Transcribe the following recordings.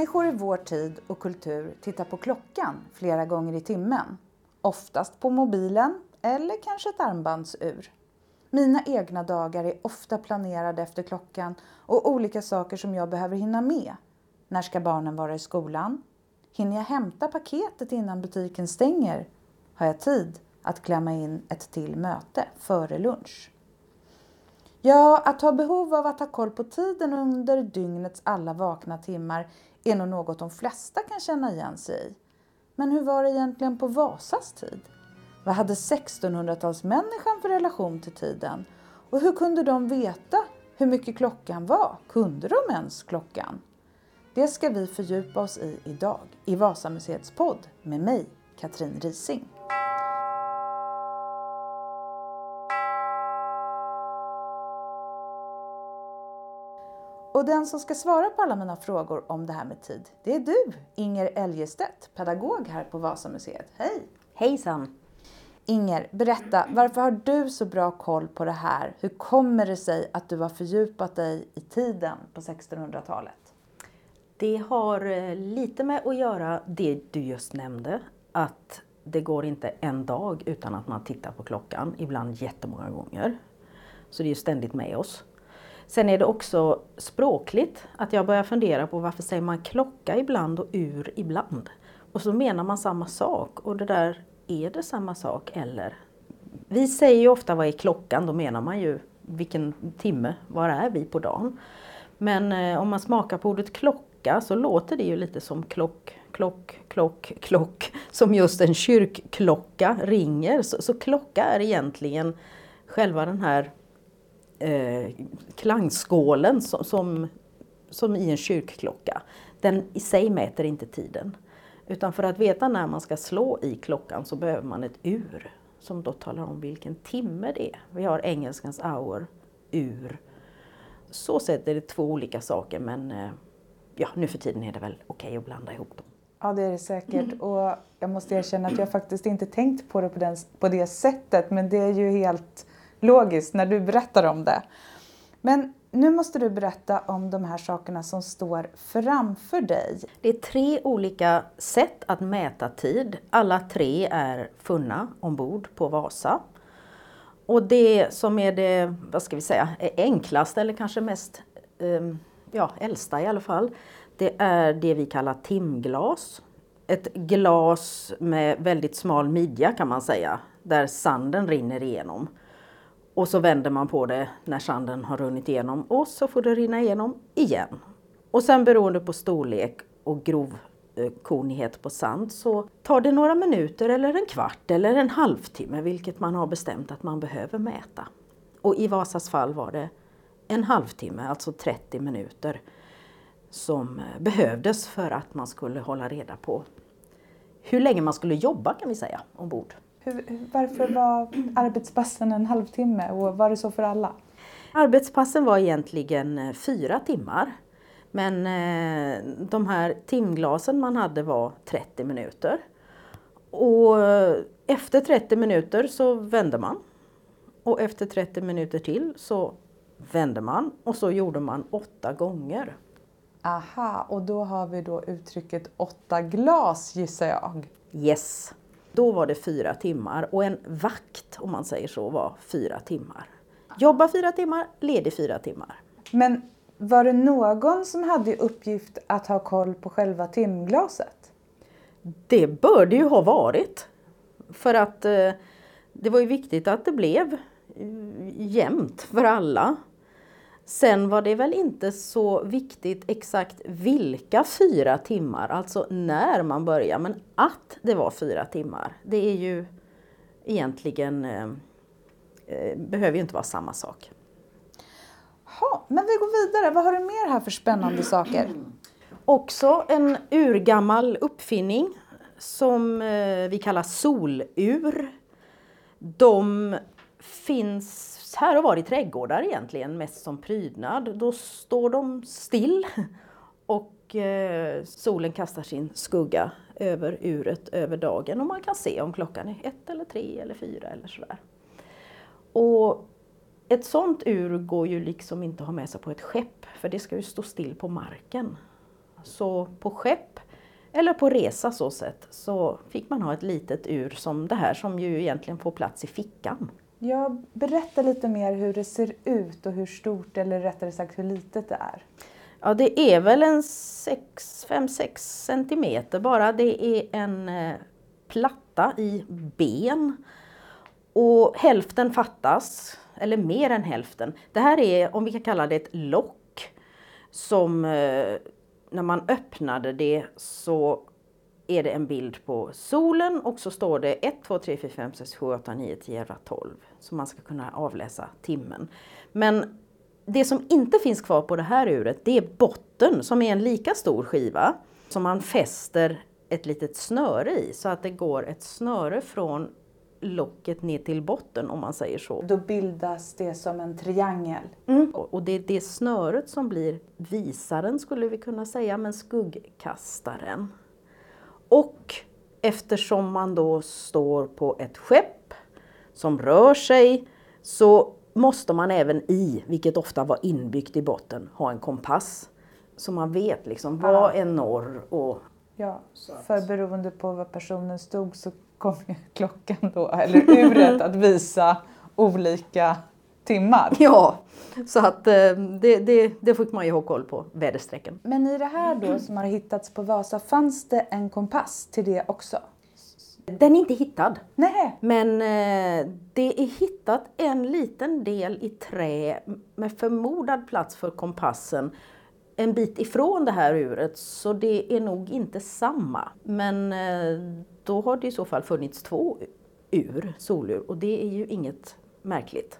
Människor i vår tid och kultur tittar på klockan flera gånger i timmen. Oftast på mobilen eller kanske ett armbandsur. Mina egna dagar är ofta planerade efter klockan och olika saker som jag behöver hinna med. När ska barnen vara i skolan? Hinner jag hämta paketet innan butiken stänger? Har jag tid att klämma in ett till möte före lunch? Ja, att ha behov av att ha koll på tiden under dygnets alla vakna timmar är nog något de flesta kan känna igen sig i. Men hur var det egentligen på Vasas tid? Vad hade 1600-talsmänniskan för relation till tiden? Och hur kunde de veta hur mycket klockan var? Kunde de ens klockan? Det ska vi fördjupa oss i idag i Vasamuseets podd med mig, Katrin Rising. Och den som ska svara på alla mina frågor om det här med tid, det är du, Inger Eljestedt, pedagog här på Vasamuseet. Hej! Hejsan! Inger, berätta, varför har du så bra koll på det här? Hur kommer det sig att du har fördjupat dig i tiden på 1600-talet? Det har eh, lite med att göra det du just nämnde, att det går inte en dag utan att man tittar på klockan, ibland jättemånga gånger. Så det är ju ständigt med oss. Sen är det också språkligt att jag börjar fundera på varför säger man klocka ibland och ur ibland? Och så menar man samma sak och det där, är det samma sak eller? Vi säger ju ofta vad är klockan, då menar man ju vilken timme, var är vi på dagen? Men eh, om man smakar på ordet klocka så låter det ju lite som klock, klock, klock, klock, som just en kyrkklocka ringer. Så, så klocka är egentligen själva den här eh, klangskålen som, som, som i en kyrkklocka. Den i sig mäter inte tiden. Utan för att veta när man ska slå i klockan så behöver man ett ur som då talar om vilken timme det är. Vi har engelskans hour, ur. Så sett är det två olika saker men eh, ja, nu för tiden är det väl okej okay att blanda ihop dem. Ja, det är det säkert. Mm. Och jag måste erkänna att jag faktiskt inte tänkt på det på, den, på det sättet. Men det är ju helt logiskt när du berättar om det. Men nu måste du berätta om de här sakerna som står framför dig. Det är tre olika sätt att mäta tid. Alla tre är funna ombord på Vasa. Och det som är det, vad ska vi säga, enklaste eller kanske mest ehm, ja, äldsta i alla fall, det är det vi kallar timglas. Ett glas med väldigt smal midja kan man säga, där sanden rinner igenom. Och så vänder man på det när sanden har runnit igenom och så får det rinna igenom igen. Och sen beroende på storlek och grovkornighet eh, på sand så tar det några minuter eller en kvart eller en halvtimme vilket man har bestämt att man behöver mäta. Och i Vasas fall var det en halvtimme, alltså 30 minuter som eh, behövdes för att man skulle hålla reda på hur länge man skulle jobba kan vi säga ombord. Hur, varför var arbetspassen en halvtimme och var det så för alla? Arbetspassen var egentligen eh, fyra timmar. Men eh, de här timglasen man hade var 30 minuter. Och eh, efter 30 minuter så vände man. Och efter 30 minuter till så vände man och så gjorde man åtta gånger. Aha, och då har vi då uttrycket åtta glas gissar jag. Yes. Då var det fyra timmar och en vakt, om man säger så, var fyra timmar. Jobba fyra timmar, ledig fyra timmar. Men var det någon som hade uppgift att ha koll på själva timglaset? Det bör det ju ha varit. För att eh, det var ju viktigt att det blev jämnt för alla. Sen var det väl inte så viktigt exakt vilka fyra timmar, alltså när man börjar, men att det var fyra timmar. Det är ju egentligen, eh, eh, behöver ju inte vara samma sak. Ha, men vi går vidare, vad har du mer här för spännande saker? Också en urgammal uppfinning som eh, vi kallar solur. De finns här och var i trädgårdar egentligen, mest som prydnad. Då står de still och eh, solen kastar sin skugga över uret över dagen och man kan se om klockan är ett eller tre eller fyra eller sådär. Och ett sånt ur går ju liksom inte att ha med sig på ett skepp för det ska ju stå still på marken. Så på skepp eller på resa så sett så fick man ha ett litet ur som det här som ju egentligen får plats i fickan. Ja, berätta lite mer hur det ser ut och hur stort eller rättare sagt hur litet det är. Ja, det är väl en 5-6 centimeter bara. Det är en eh, platta i ben och hälften fattas, eller mer än hälften. Det här är, om vi kan kalla det ett lock, som eh, när man öppnade det så är det en bild på solen och så står det 1, 2, 3, 4, 5, 6, 7, 8, 9, 10, 11, 12. Så man ska kunna avläsa timmen. Men det som inte finns kvar på det här uret det är botten som är en lika stor skiva som man fäster ett litet snöre i så att det går ett snöre från locket ner till botten om man säger så. Då bildas det som en triangel. Mm. Och det är det snöret som blir visaren skulle vi kunna säga, men skuggkastaren. Och eftersom man då står på ett skepp som rör sig så måste man även i, vilket ofta var inbyggt i botten, ha en kompass. Så man vet liksom vad är norr och... Ja, för beroende på var personen stod så kommer klockan då, eller uret, att visa olika timmar. Ja, så att eh, det, det, det fick man ju ha koll på, väderstrecken. Men i det här då som har hittats på Vasa, fanns det en kompass till det också? Den är inte hittad. Nej. Men eh, det är hittat en liten del i trä med förmodad plats för kompassen en bit ifrån det här uret så det är nog inte samma. Men eh, då har det i så fall funnits två ur, solur och det är ju inget märkligt.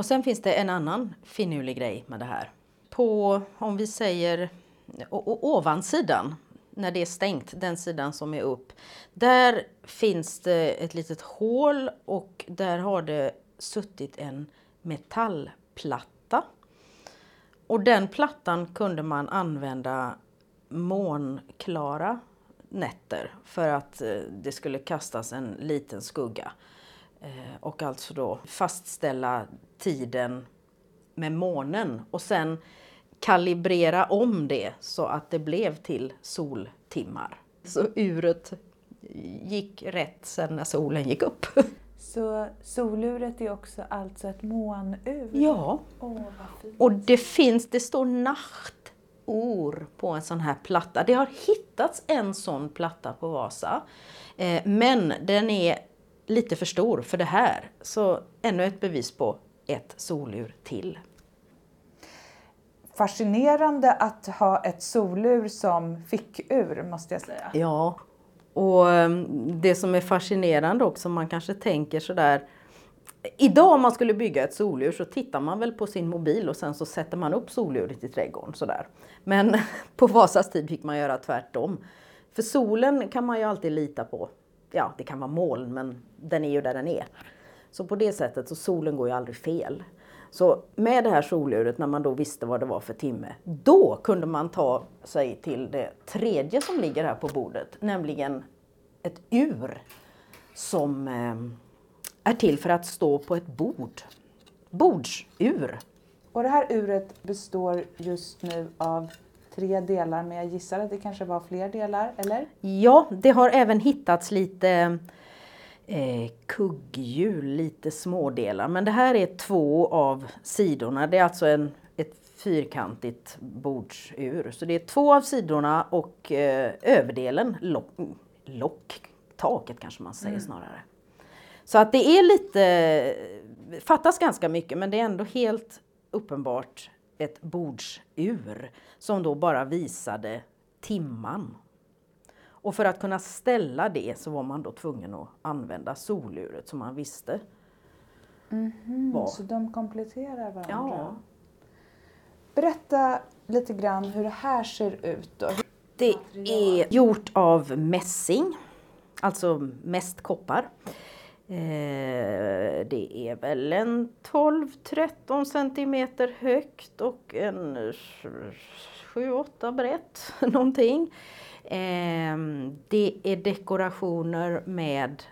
Och sen finns det en annan finurlig grej med det här. På, om vi säger ovansidan, när det är stängt, den sidan som är upp, där finns det ett litet hål och där har det suttit en metallplatta. Och den plattan kunde man använda månklara nätter för att eh, det skulle kastas en liten skugga. Eh, och alltså då fastställa tiden med månen och sen kalibrera om det så att det blev till soltimmar. Så uret gick rätt sen när solen gick upp. Så soluret är också alltså ett månur? Ja. Oh, och det finns, det står nacht or på en sån här platta. Det har hittats en sån platta på Vasa. Eh, men den är lite för stor för det här. Så ännu ett bevis på ett solur till. Fascinerande att ha ett solur som fickur måste jag säga. Ja, och ehm, det som är fascinerande också, man kanske tänker sådär Idag om man skulle bygga ett solur så tittar man väl på sin mobil och sen så sätter man upp soluret i trädgården sådär. Men på Vasas tid fick man göra tvärtom. För solen kan man ju alltid lita på. Ja, det kan vara moln men den är ju där den är. Så på det sättet så solen går ju aldrig fel. Så med det här soluret när man då visste vad det var för timme, då kunde man ta sig till det tredje som ligger här på bordet, nämligen ett ur som eh, är till för att stå på ett bord. Bordsur. Och det här uret består just nu av tre delar, men jag gissar att det kanske var fler delar, eller? Ja, det har även hittats lite eh, kugghjul, lite smådelar. Men det här är två av sidorna. Det är alltså en, ett fyrkantigt bordsur. Så det är två av sidorna och eh, överdelen, lock, lock, taket kanske man säger mm. snarare. Så att det är lite, fattas ganska mycket men det är ändå helt uppenbart ett bordsur som då bara visade timman. Och för att kunna ställa det så var man då tvungen att använda soluret som man visste. Mm -hmm, så de kompletterar varandra? Ja. Berätta lite grann hur det här ser ut då. Det är gjort av mässing, alltså mest koppar. Eh, det är väl en 12-13 centimeter högt och en 7-8 brett någonting. Eh, det är dekorationer med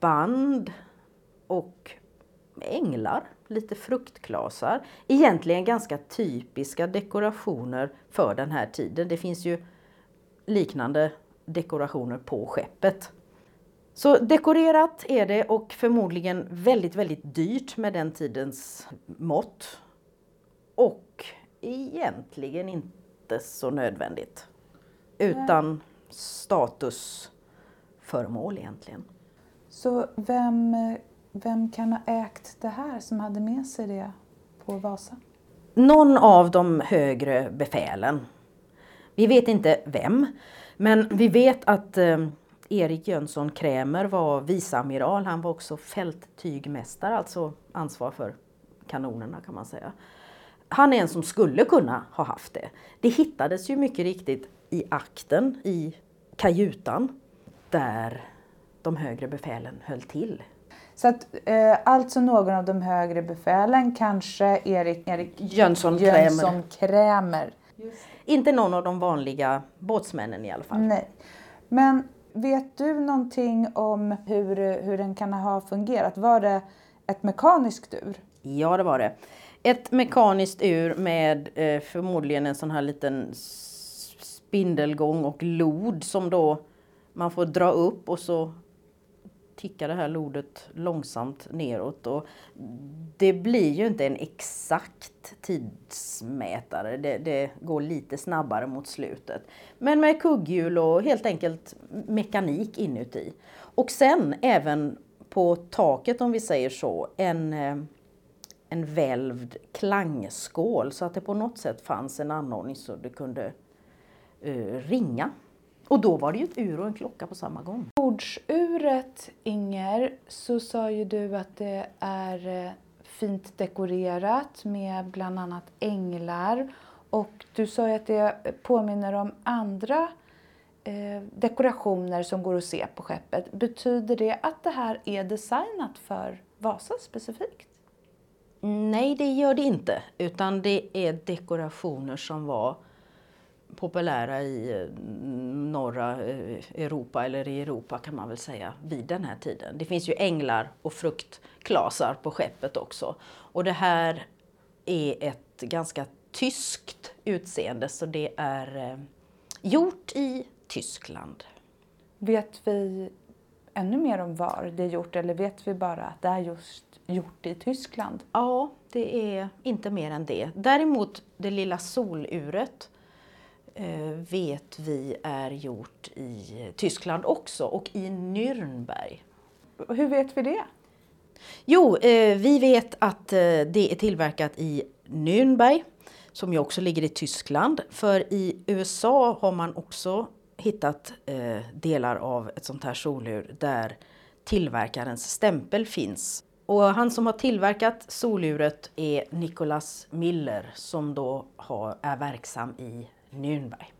band och änglar lite fruktklasar. Egentligen ganska typiska dekorationer för den här tiden. Det finns ju liknande dekorationer på skeppet. Så dekorerat är det och förmodligen väldigt, väldigt dyrt med den tidens mått. Och egentligen inte så nödvändigt. Utan statusföremål egentligen. Så vem, vem kan ha ägt det här som hade med sig det på Vasa? Någon av de högre befälen. Vi vet inte vem, men vi vet att eh, Erik Jönsson Krämer var viceamiral. Han var också fälttygmästare, alltså ansvar för kanonerna kan man säga. Han är en som skulle kunna ha haft det. Det hittades ju mycket riktigt i akten, i kajutan, där de högre befälen höll till. Så att eh, alltså någon av de högre befälen, kanske Erik, Erik Jönsson Jönsson Krämer. Inte någon av de vanliga båtsmännen i alla fall. Nej. Men vet du någonting om hur, hur den kan ha fungerat? Var det ett mekaniskt ur? Ja, det var det. Ett mekaniskt ur med eh, förmodligen en sån här liten spindelgång och lod som då man får dra upp och så tickar det här lodet långsamt neråt. Och det blir ju inte en exakt tidsmätare, det, det, går lite snabbare mot slutet. Men med kugghjul och helt enkelt mekanik inuti. Och sen även på taket om vi säger så, en, eh, en välvd klangskål så att det på något sätt fanns en anordning så det kunde uh, ringa. Och då var det ju ett ur och en klocka på samma gång. Bordsuret, Inger, så sa ju du att det är eh, fint dekorerat med bland annat änglar. Och du sa ju att det påminner om andra eh, dekorationer som går att se på skeppet. Betyder det att det här är designat för Vasa specifikt? Nej, det gör det inte. Utan det är dekorationer som var populära i eh, norra eh, Europa, eller i Europa kan man väl säga, vid den här tiden. Det finns ju änglar och fruktklasar på skeppet också. Och det här är ett ganska tyskt utseende, så det är eh, gjort i Tyskland. Vet vi ännu mer om var det är gjort eller vet vi bara att det är just gjort i Tyskland? Ja, det är inte mer än det. Däremot det lilla soluret vet vi är gjort i Tyskland också och i Nürnberg. Hur vet vi det? Jo, eh, vi vet att eh, det är tillverkat i Nürnberg som ju också ligger i Tyskland. För i USA har man också hittat delar av ett sånt här solur där tillverkarens stämpel finns. Och han som har tillverkat soluret är Nicholas Miller som då har, är verksam i Nürnberg.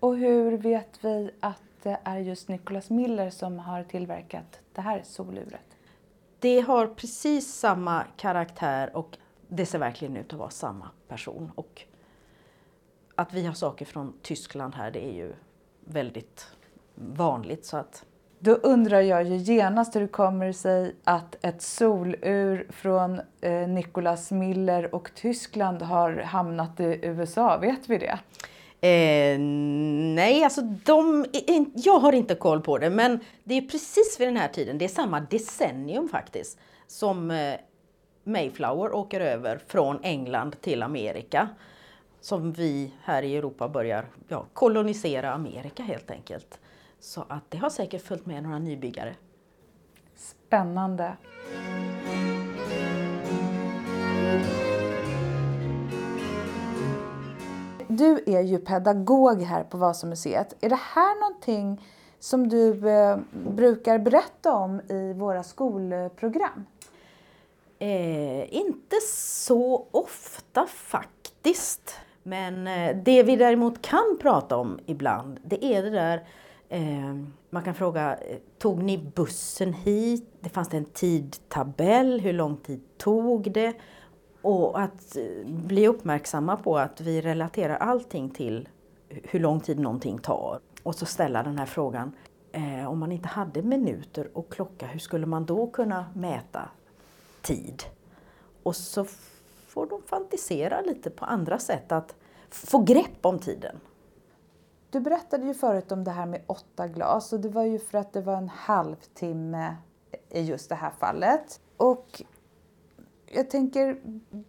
Och hur vet vi att det är just Nicholas Miller som har tillverkat det här soluret? Det har precis samma karaktär och det ser verkligen ut att vara samma person. Och att vi har saker från Tyskland här, det är ju väldigt vanligt. Så att... Då undrar jag ju genast hur det kommer sig att ett solur från eh, Nicholas Miller och Tyskland har hamnat i USA. Vet vi det? Eh, nej, alltså de, jag har inte koll på det, men det är precis vid den här tiden, det är samma decennium faktiskt, som eh, Mayflower åker över från England till Amerika. Som vi här i Europa börjar ja, kolonisera Amerika helt enkelt. Så att det har säkert följt med några nybyggare. Spännande. Du är ju pedagog här på Vasamuseet. Är det här någonting som du eh, brukar berätta om i våra skolprogram? Eh, inte så ofta faktiskt. Men eh, det vi däremot kan prata om ibland, det är det där eh, man kan fråga, eh, tog ni bussen hit? Det fanns det en tidtabell? Hur lång tid tog det? Och att eh, bli uppmärksamma på att vi relaterar allting till hur lång tid någonting tar. Och så ställa den här frågan, eh, om man inte hade minuter och klocka, hur skulle man då kunna mäta tid? Och så får de fantisera lite på andra sätt att få grepp om tiden. Du berättade ju förut om det här med åtta glas och det var ju för att det var en halvtimme i just det här fallet. Och jag tänker,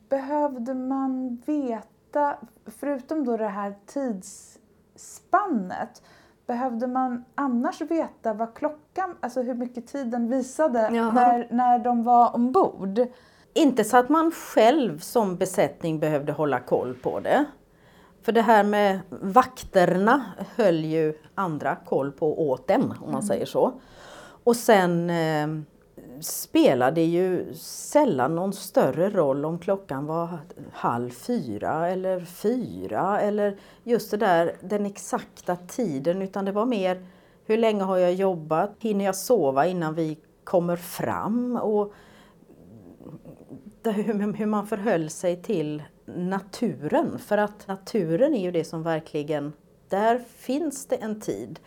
behövde man veta, förutom då det här tidsspannet, behövde man annars veta vad klockan, alltså hur mycket tiden visade när, när de var ombord? Inte så att man själv som besättning behövde hålla koll på det. För det här med vakterna höll ju andra koll på åt en, om man mm. säger så. Och sen eh, spelade det ju sällan någon större roll om klockan var halv fyra eller fyra eller just det där den exakta tiden utan det var mer hur länge har jag jobbat? Hinner jag sova innan vi kommer fram? Och hur man förhöll sig till naturen. För att naturen är ju det som verkligen, där finns det en tid.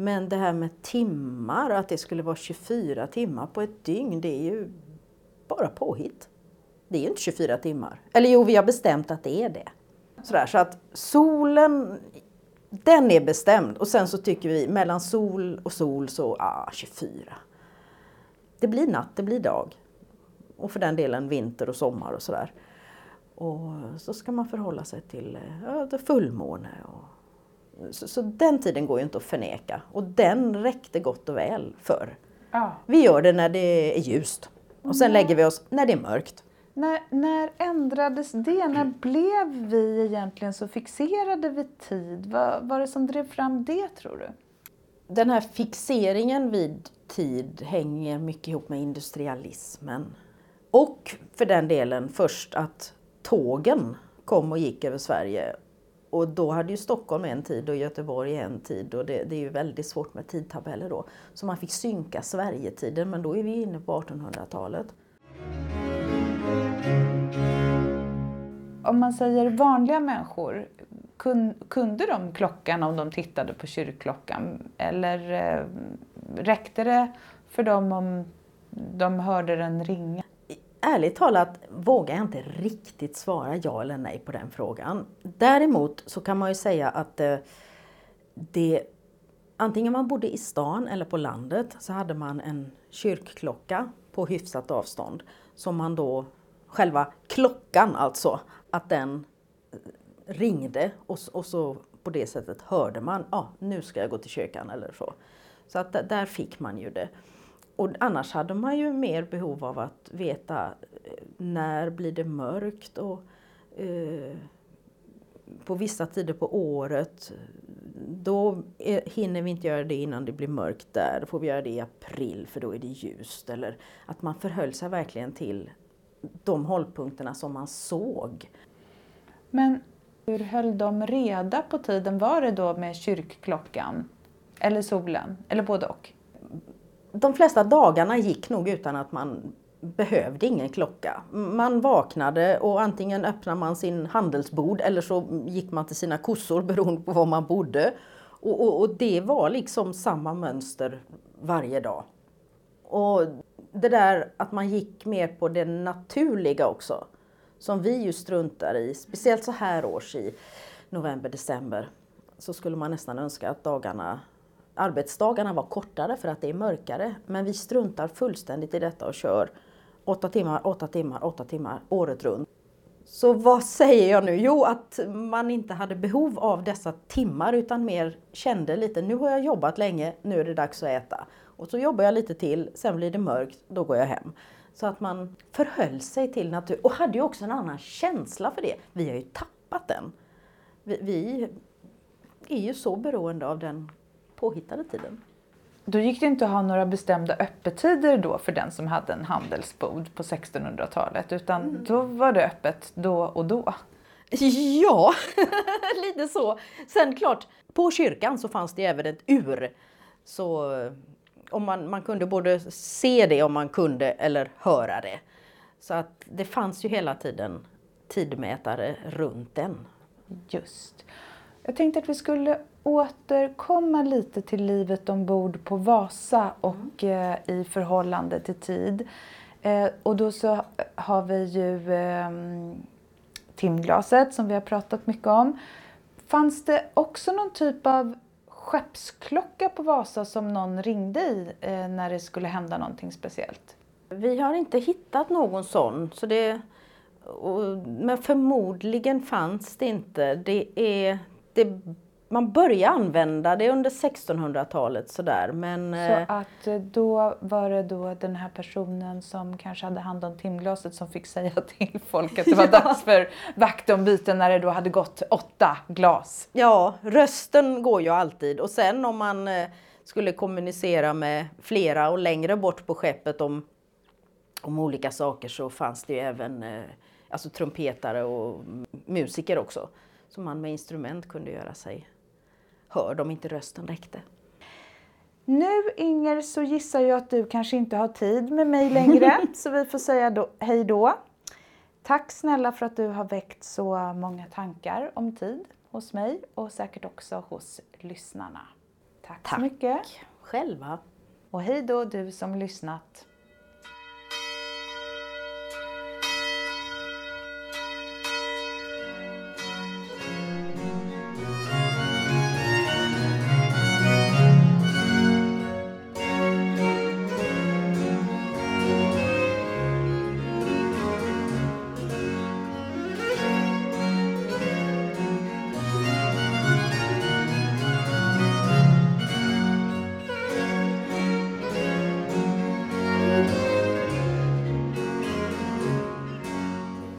Men det här med timmar, att det skulle vara 24 timmar på ett dygn, det är ju bara påhitt. Det är ju inte 24 timmar. Eller jo, vi har bestämt att det är det. Sådär, så att solen, den är bestämd. Och sen så tycker vi mellan sol och sol så, ah, 24. Det blir natt, det blir dag. Och för den delen vinter och sommar och sådär. Och så ska man förhålla sig till eh, ja, fullmåne. Och, så, så, den tiden går ju inte att förneka. Och den räckte gott och väl för. Ja. Vi gör det när det är ljust. Och sen lägger vi oss när det är mörkt. När, när ändrades det? När blev vi egentligen så fixerade vid tid? Vad var det som drev fram det tror du? Den här fixeringen vid tid hänger mycket ihop med industrialismen. Och för den delen först att tågen kom och gick över Sverige. Och då hade ju Stockholm en tid och Göteborg en tid och det, det, är ju väldigt svårt med tidtabeller då. Så man fick synka Sverigetiden men då är vi inne på 1800-talet. Om man säger vanliga människor, kunde de klockan om de tittade på kyrkklockan? Eller eh, räckte det för dem om de hörde den ringa? Ärligt talat vågar jag inte riktigt svara ja eller nej på den frågan. Däremot så kan man ju säga att eh, det, antingen man bodde i stan eller på landet så hade man en kyrkklocka på hyfsat avstånd som man då, själva klockan alltså, att den eh, ringde och, och så på det sättet hörde man, ja ah, nu ska jag gå till kyrkan eller så. Så att där fick man ju det. Och annars hade man ju mer behov av att veta eh, när blir det mörkt och eh, på vissa tider på året då är, hinner vi inte göra det innan det blir mörkt där. Då får vi göra det i april för då är det ljust. Eller att man förhöll sig verkligen till de hållpunkterna som man såg. Men hur höll de reda på tiden? Var det då med kyrkklockan? Eller solen? Eller både och? De flesta dagarna gick nog utan att man behövde ingen klocka. Man vaknade och antingen öppnade man sin handelsbod eller så gick man till sina kossor beroende på var man bodde. Och, och, och det var liksom samma mönster varje dag. Och det där att man gick mer på det naturliga också, som vi ju struntar i, speciellt så här års i november, december, så skulle man nästan önska att dagarna arbetsdagarna var kortare för att det är mörkare. Men vi struntar fullständigt i detta och kör åtta timmar, åtta timmar, åtta timmar året runt. Så vad säger jag nu? Jo, att man inte hade behov av dessa timmar utan mer kände lite, nu har jag jobbat länge, nu är det dags att äta. Och så jobbar jag lite till, sen blir det mörkt, då går jag hem. Så att man förhöll sig till natur och hade ju också en annan känsla för det. Vi har ju tappat den. Vi, vi är ju så beroende av den påhittade tiden. Då gick det inte att ha några bestämda öppettider då för den som hade en handelsbod på 1600-talet utan mm. då var det öppet då och då. Ja, lite så. Sen klart, på kyrkan så fanns det även ett ur. Så eh, om man, man kunde både se det om man kunde eller höra det. Så att det fanns ju hela tiden tidmätare runt den. Just. Jag tänkte att vi skulle återkomma lite till livet ombord på Vasa och mm. eh, i förhållande till tid. Eh, och då så har vi ju eh, timglaset som vi har pratat mycket om. Fanns det också någon typ av skeppsklocka på Vasa som någon ringde i eh, när det skulle hända någonting speciellt? Vi har inte hittat någon sån. Så det, och, men förmodligen fanns det inte. Det är, det, man började använda det under 1600-talet sådär. Men, Så eh, att eh, då var det då den här personen som kanske hade hand om timglaset som fick säga till folk att det var dags för vaktombyte när det då hade gått åtta glas. Ja, rösten går ju alltid och sen om man eh, skulle kommunicera med flera och längre bort på skeppet om, om olika saker så fanns det ju även alltså trumpetare och musiker också. Så man med instrument kunde göra sig hörd om inte rösten räckte. Nu Inger så gissar jag att du kanske inte har tid med mig längre så vi får säga då, hej då. Tack snälla för att du har väckt så många tankar om tid hos mig och säkert också hos lyssnarna. Tack, så Tack. mycket. Själva. Och hej då du som lyssnat.